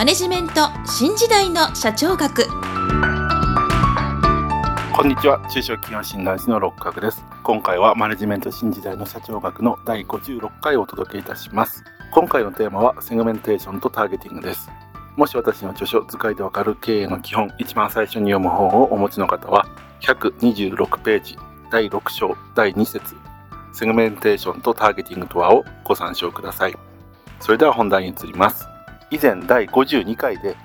マネジメント新時代の社長学。こんにちは。中小企業診断士の六角です。今回はマネジメント新時代の社長学の第56回をお届けいたします。今回のテーマはセグメンテーションとターゲティングです。もし私の著書図解でわかる経営の基本一番最初に読む本をお持ちの方は126ページ第6章第2節セグメンテーションとターゲティングとはをご参照ください。それでは本題に移ります。以前第52回で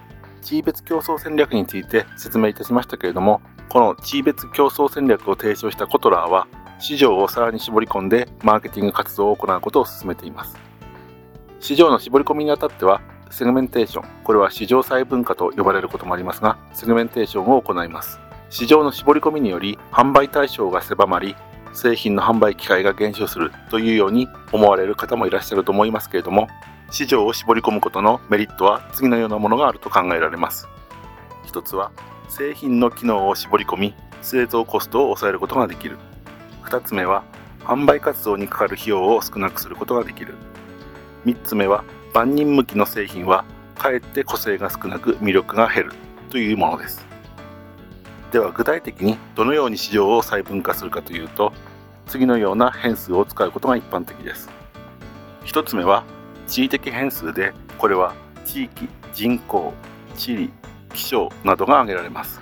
地位別競争戦略について説明いたしましたけれどもこの地位別競争戦略を提唱したコトラーは市場をさらに絞り込んでマーケティング活動を行うことを勧めています。市場の絞り込みにあたってはセグメンテーションこれは市場細分化と呼ばれることもありますがセグメンテーションを行います。市場の絞り込みにより販売対象が狭まり製品の販売機会が減少するというように思われる方もいらっしゃると思いますけれども市場を絞り込むことのメリットは次のようなものがあると考えられます。一つは製品の機能を絞り込み製造コストを抑えることができる。2つ目は販売活動にかかる費用を少なくすることができる。3つ目は万人向きの製品はかえって個性が少なく魅力が減るというものです。では具体的にどのように市場を細分化するかというと次のような変数を使うことが一般的です。1つ目は地位的変数でこれは地域人口地理気象などが挙げられます。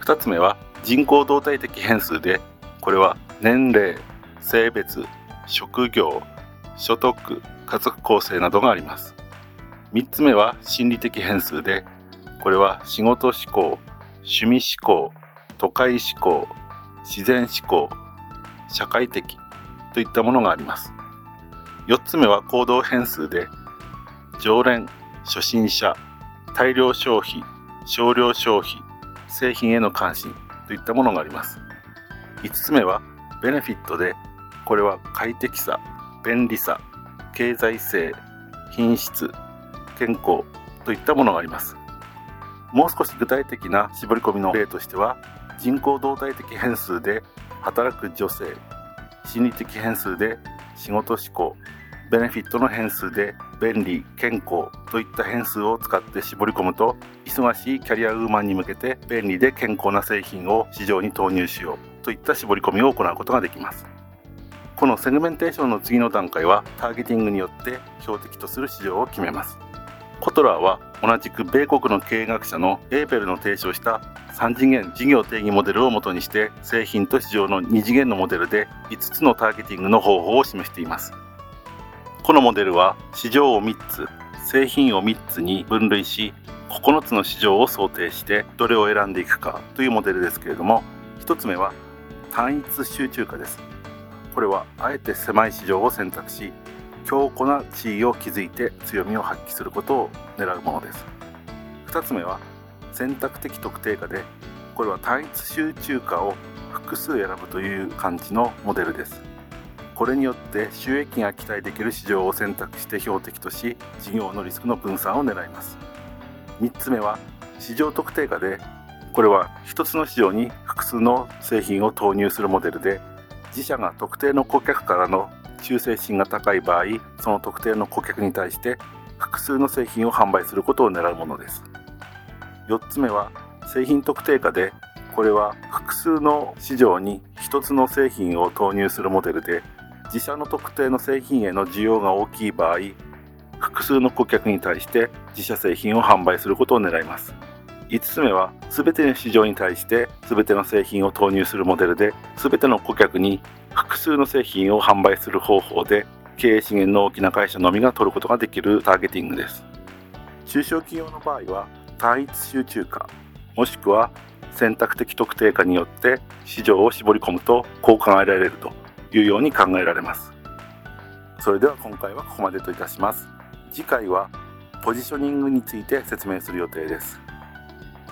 2つ目は人口動態的変数でこれは年齢性別職業所得家族構成などがあります。3つ目は心理的変数でこれは仕事思考趣味思考都会思考自然思考社会的といったものがあります。4つ目は行動変数で常連初心者大量消費少量消費製品への関心といったものがあります。5つ目はベネフィットでこれは快適さ便利さ経済性品質健康といったものがあります。もう少し具体的な絞り込みの例としては人口動態的変数で働く女性心理的変数で仕事思考ベネフィットの変数で便利健康といった変数を使って絞り込むと忙しいキャリアウーマンに向けて便利で健康な製品を市場に投入しようといった絞り込みを行うことができます。このセグメンテーションの次の段階はターゲティングによって標的とする市場を決めます。コトラーは同じく米国の経営学者のエーベルの提唱した3次元事業定義モデルをもとにして製品と市場の2次元のモデルで5つのターゲティングの方法を示しています。このモデルは市場を3つ製品を3つに分類し9つの市場を想定してどれを選んでいくかというモデルですけれども1つ目は単一集中化です。これはあえて狭い市場を選択し強固な地位を築いて強みを発揮することを狙うものです。2つ目は選択的特定化でこれは単一集中化を複数選ぶという感じのモデルです。これによって収益が期待できる市場を選択して標的とし事業のリスクの分散を狙います。3つ目は市場特定化でこれは1つの市場に複数の製品を投入するモデルで自社が特定の顧客からの忠誠心が高い場合その特定の顧客に対して複数の製品を販売することを狙うものです。4つ目は製品特定化でこれは複数の市場に1つの製品を投入するモデルで自社の特定の製品への需要が大きい場合複数の顧客に対して自社製品を販売することを狙います。5つ目は全ての市場に対して全ての製品を投入するモデルで全ての顧客に複数の製品を販売する方法で経営資源の大きな会社のみが取ることができるターゲティングです。中小企業の場合は単一集中化もしくは選択的特定化によって市場を絞り込むと効果が得られるというように考えられます。それでは今回はここまでといたします。次回はポジショニングについて説明する予定です。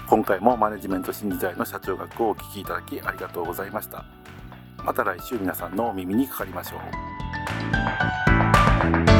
今回もマネジメント新時代の社長学をお聞きいただきありがとうございました。また来週皆さんのお耳にかかりましょう。